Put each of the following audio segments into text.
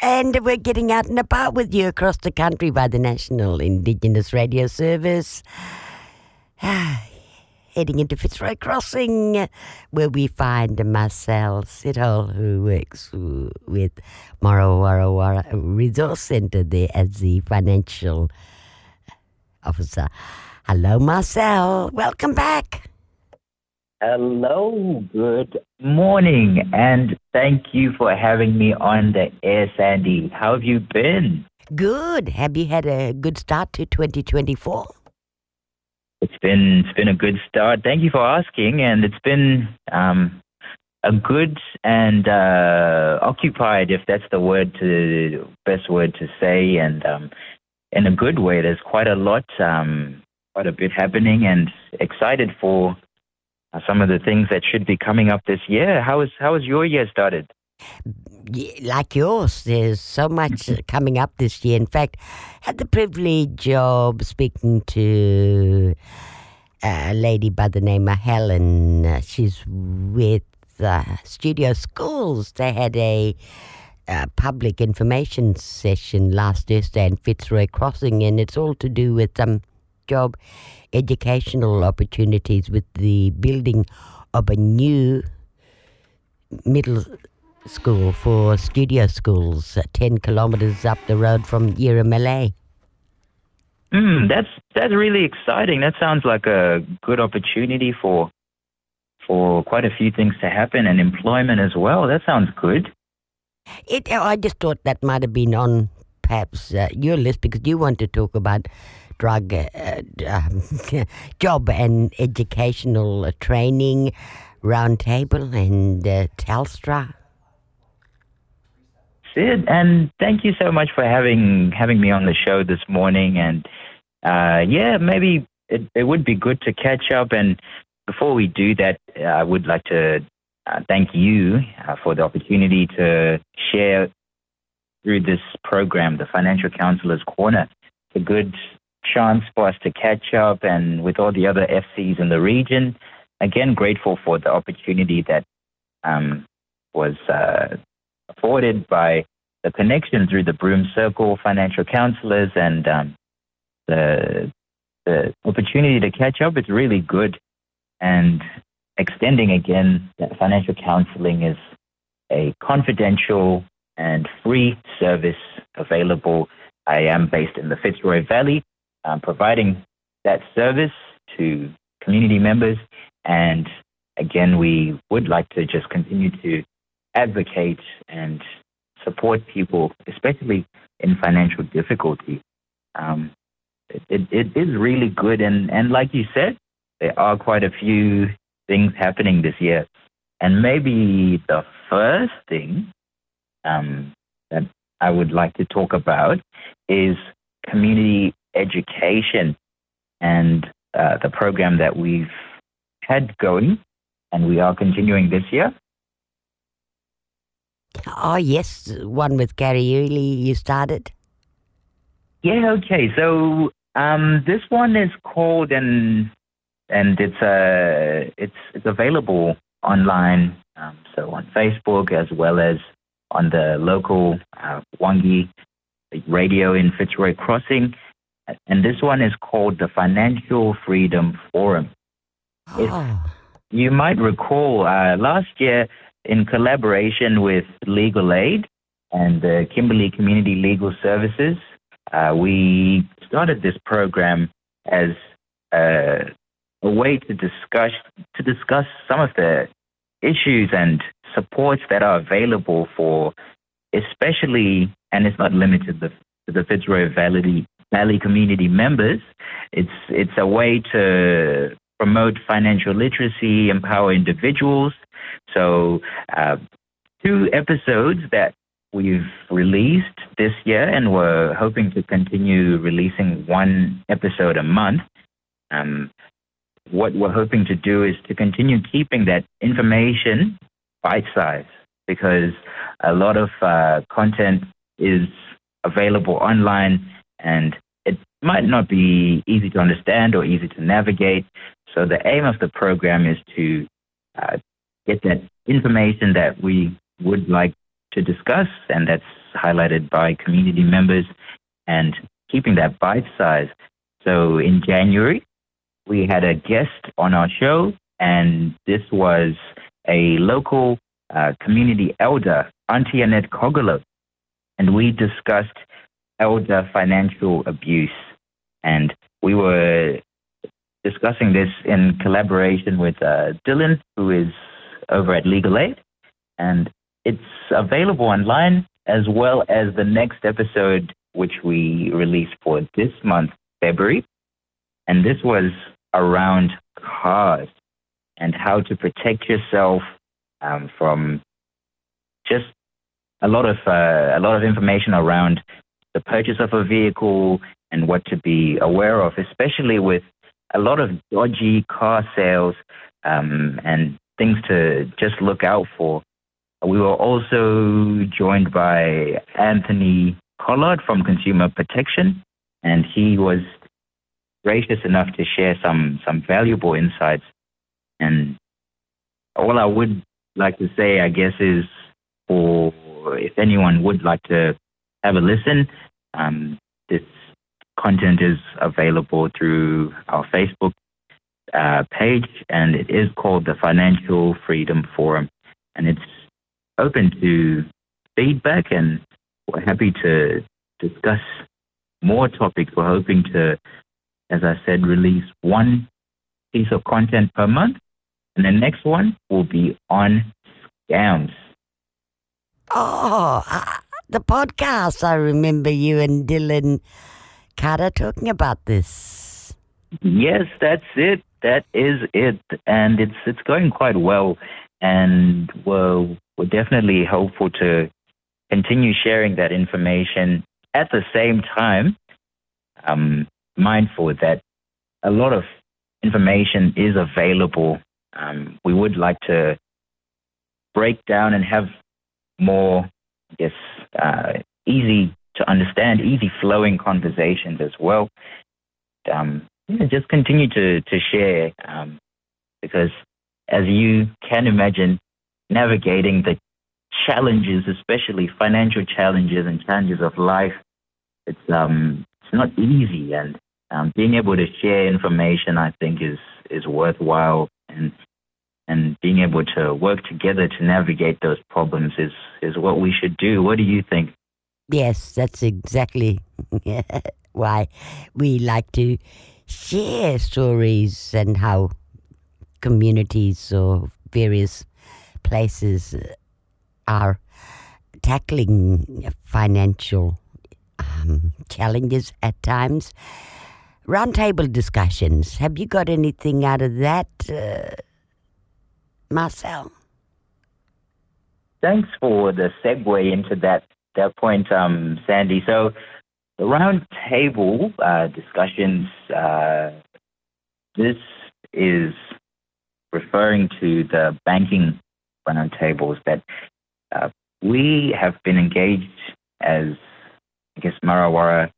And we're getting out and about with you across the country by the National Indigenous Radio Service. Heading into Fitzroy Crossing, where we find Marcel Sithole, who works with Warra Resource Centre there as the financial officer. Hello, Marcel. Welcome back. Hello, good morning, and thank you for having me on the air, Sandy. How have you been? Good. Have you had a good start to 2024? It's been it's been a good start. Thank you for asking, and it's been um, a good and uh, occupied, if that's the word to best word to say, and um, in a good way. There's quite a lot, um, quite a bit happening, and excited for some of the things that should be coming up this year. How is how has your year started? Like yours, there's so much coming up this year. In fact, had the privilege of speaking to a lady by the name of Helen. Uh, she's with uh, Studio Schools. They had a uh, public information session last Thursday in Fitzroy Crossing, and it's all to do with um, job educational opportunities with the building of a new middle school for studio schools, uh, 10 kilometres up the road from Yiramalay. Mm, that's that's really exciting. That sounds like a good opportunity for for quite a few things to happen and employment as well. That sounds good. It, I just thought that might have been on perhaps uh, your list because you want to talk about drug uh, um, job and educational uh, training roundtable and uh, Telstra. Sid, and thank you so much for having having me on the show this morning. And uh, yeah, maybe it, it would be good to catch up. And before we do that, I would like to uh, thank you uh, for the opportunity to share through this program, the Financial Counselor's Corner. A good chance for us to catch up and with all the other FCs in the region. Again, grateful for the opportunity that um, was uh, afforded by the connection through the Broome Circle financial counselors and um, the, the opportunity to catch up is really good. And extending again that financial counseling is a confidential and free service available. I am based in the Fitzroy Valley, um, providing that service to community members. And again, we would like to just continue to advocate and support people, especially in financial difficulty. Um, it, it, it is really good. And, and like you said, there are quite a few things happening this year. And maybe the first thing um, that I would like to talk about is community education and uh, the program that we've had going and we are continuing this year. Oh, yes, one with Gary Ely you started. Yeah, okay. So um, this one is called and and it's uh, it's it's available online, um, so on Facebook as well as on the local uh, Wangki radio in Fitzroy Crossing. And this one is called the Financial Freedom Forum. Oh. You might recall uh, last year, in collaboration with Legal Aid and the Kimberley Community Legal Services, uh, we started this program as uh, a way to discuss to discuss some of the issues and supports that are available for, especially, and it's not limited to the Fitzroy Valley Valley community members. It's it's a way to promote financial literacy, empower individuals. So, uh, two episodes that we've released this year, and we're hoping to continue releasing one episode a month. Um, what we're hoping to do is to continue keeping that information bite size because a lot of uh, content is available online and it might not be easy to understand or easy to navigate. So the aim of the program is to uh, get that information that we would like to discuss, and that's highlighted by community members and keeping that bite size. So in January, we had a guest on our show, and this was a local uh, community elder, Auntie Annette Kogolo, and we discussed elder financial abuse. And we were discussing this in collaboration with uh, Dylan, who is over at Legal Aid. And it's available online as well as the next episode, which we released for this month, February. And this was around cars and how to protect yourself um, from just a lot of uh, a lot of information around the purchase of a vehicle and what to be aware of, especially with a lot of dodgy car sales um, and things to just look out for. We were also joined by Anthony Collard from Consumer Protection, and he was gracious enough to share some some valuable insights. And all I would like to say, I guess, is for if anyone would like to have a listen, um, this content is available through our Facebook uh, page, and it is called the Financial Freedom Forum, and it's open to feedback, and we're happy to discuss more topics. We're hoping to, as I said, release one piece of content per month, and the next one will be on scams. Oh, uh, the podcast. I remember you and Dylan Carter talking about this. Yes, that's it. That is it, and it's it's going quite well, and we're we're definitely hopeful to continue sharing that information. At the same time, mindful that a lot of information is available. Um, we would like to break down and have more, Guess, uh, easy to understand, easy flowing conversations as well. Um, yeah, just continue to, to share um, because, as you can imagine, navigating the challenges, especially financial challenges and challenges of life, it's um, it's not easy, and um, being able to share information, I think, is is worthwhile, and and being able to work together to navigate those problems is, is what we should do. What do you think? Yes, that's exactly why we like to share stories and how communities or various places are tackling financial um, challenges at times. Roundtable discussions. Have you got anything out of that? Uh, Marcel. Thanks for the segue into that that point, um, Sandy. So the round table uh, discussions. Uh, this is referring to the banking roundtables that uh, we have been engaged as, I guess, Marra Worra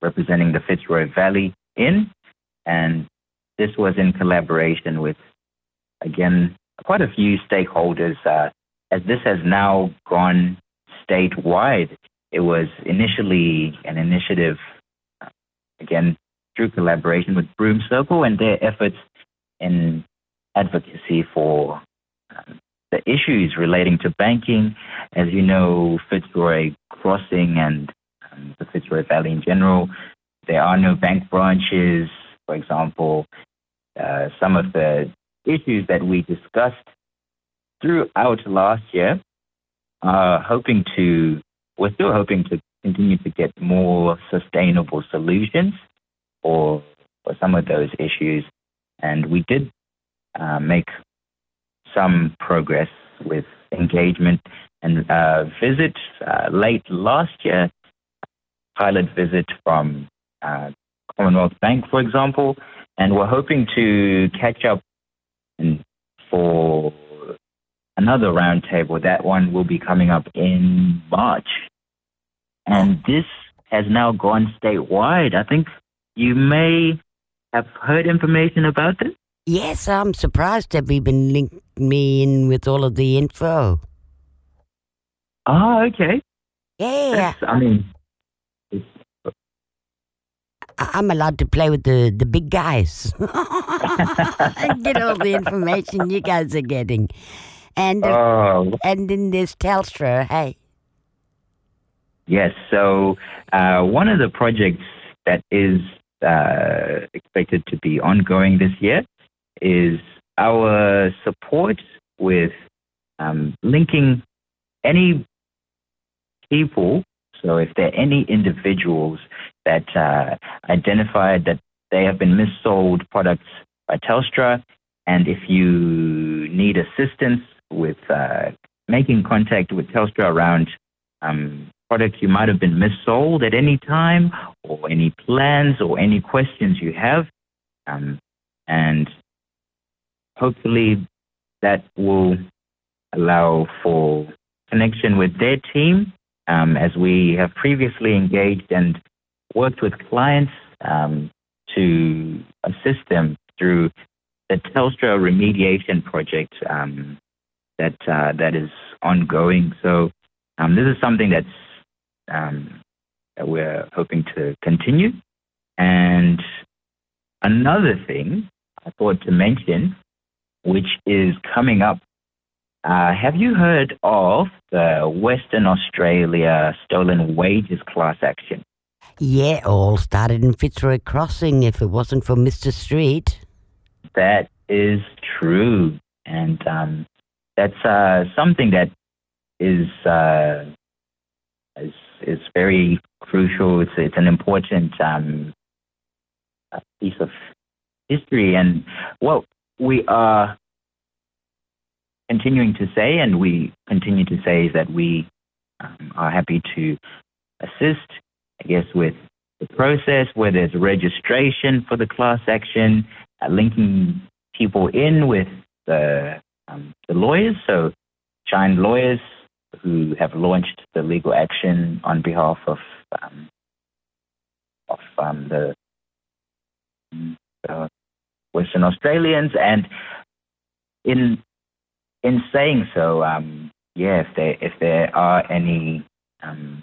representing the Fitzroy Valley in, and this was in collaboration with, again, quite a few stakeholders. Uh, as this has now gone statewide, it was initially an initiative, uh, again, through collaboration with Broome Circle and their efforts in advocacy for um, the issues relating to banking. As you know, Fitzroy Crossing and um, the Fitzroy Valley in general, there are no bank branches. For example, uh, some of the issues that we discussed throughout last year, uh, hoping to, we're still hoping to continue to get more sustainable solutions for, for some of those issues. And we did uh, make some progress with engagement and uh, visit uh, late last year, pilot visit from uh, Commonwealth Bank, for example, and we're hoping to catch up for another roundtable. That one will be coming up in March. And this has now gone statewide. I think you may have heard information about this. Yes, I'm surprised that we've even linked me in with all of the info. Oh, okay. Yeah, I mean, I'm allowed to play with the, the big guys. and Get all the information you guys are getting. And, uh, oh, and then there's Telstra, hey. Yes. So uh, one of the projects that is uh, expected to be ongoing this year is our support with um, linking any people. So if there are any individuals that uh, identified that they have been missold products by Telstra, and if you need assistance with uh, making contact with Telstra around um, products you might have been missold at any time, or any plans or any questions you have. Um, and hopefully that will allow for connection with their team um, as we have previously engaged and worked with clients um, to assist them through the Telstra remediation project um, that uh, that is ongoing. So um, this is something that's um, that we're hoping to continue. And another thing I thought to mention, which is coming up, uh, have you heard of the Western Australia stolen wages class action? Yeah, all started in Fitzroy Crossing if it wasn't for Mr. Street. That is true, and um, that's uh, something that is uh, is is very crucial. It's it's an important um, uh, piece of history, and well, we are continuing to say, and we continue to say, is that we um, are happy to assist, I guess, with the process where there's registration for the class action, uh, linking people in with the um, the lawyers. So, Shine Lawyers who have launched the legal action on behalf of um, of um, the, the Western Australians, and in in saying so, um, yeah, if there if there are any um,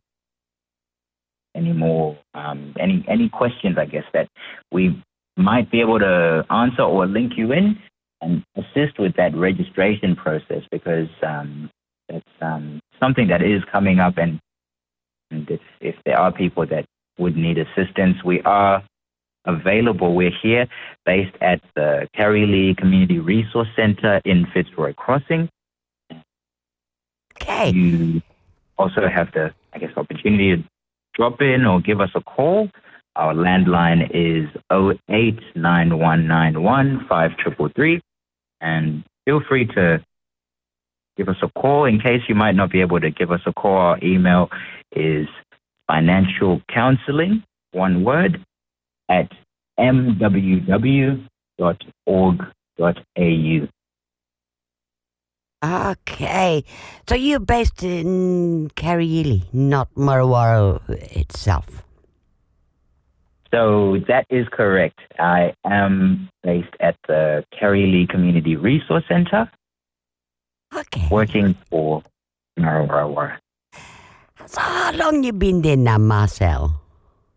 any more um, any any questions, I guess that we might be able to answer or link you in and assist with that registration process because um, it's um, something that is coming up, and, and if, if there are people that would need assistance, we are available. We're here based at the Karrayili Community Resource Center in Fitzroy Crossing. Okay. You also have the, I guess, opportunity to drop in or give us a call. Our landline is 0891915333. And feel free to give us a call. In case you might not be able to give us a call, our email is financial counseling, one word, at mww.org.au. Okay. So you're based in Karrayili, not Marra Worra itself. So that is correct. I am based at the Lee Community Resource Center, Okay. working for Marra Worra. So how long you been there now, Marcel?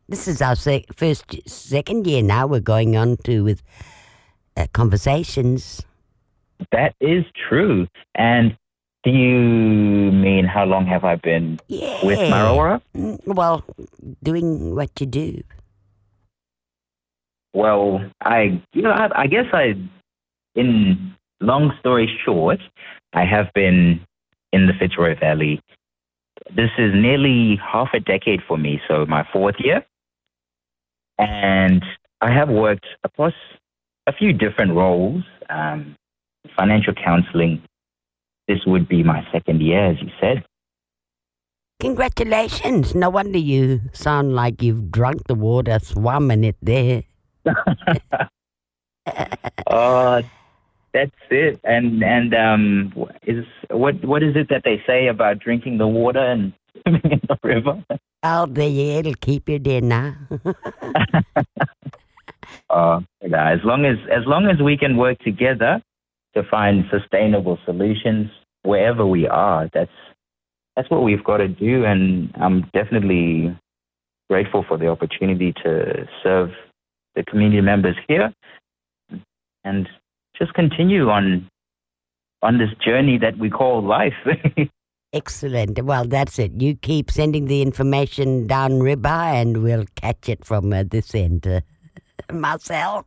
This is our sec- first, second year now. We're going on to with uh, conversations. That is true. And do you mean how long have I been Yeah. with Marra Worra? Mm, Well, doing what you do. Well, I you know I, I guess I, in long story short, I have been in the Fitzroy Valley. This is nearly half a decade for me, so my fourth year, and I have worked across a few different roles. Um, financial counseling. This would be my second year, as you said. Congratulations. No wonder you sound like you've drunk the water, swum in it there. Uh, that's it. And and um, is what what is it that they say about drinking the water and swimming in the river? Oh, yeah, it'll keep you there now. Uh, yeah, as long as as long as we can work together to find sustainable solutions wherever we are, that's that's what we've got to do. And I'm definitely grateful for the opportunity to serve the community members here and just continue on on this journey that we call life. Excellent. Well, that's it. You keep sending the information down river and we'll catch it from uh, this end. Uh, Marcel,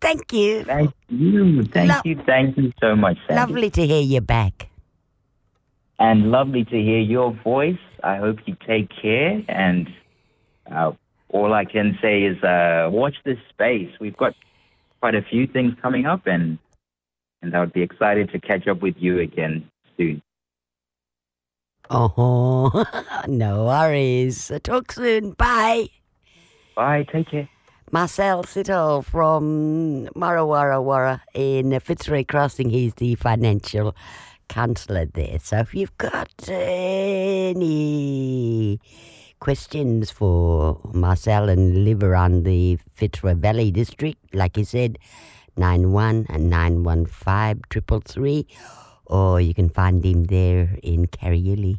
thank you. Thank you. Thank Lo- you. Thank you so much, Sandy. Lovely to hear you back. And lovely to hear your voice. I hope you take care. And uh, all I can say is uh, watch this space. We've got quite a few things coming up, and and I would be excited to catch up with you again soon. Oh, no worries. Talk soon. Bye. Bye. Take care. Marcel Sithole from Marra Worra Worra in Fitzroy Crossing. He's the financial counselor there. So if you've got any questions for Marcel and live around the Fitzroy Valley district, like he said, 91 and 915 333, or you can find him there in Karrayili.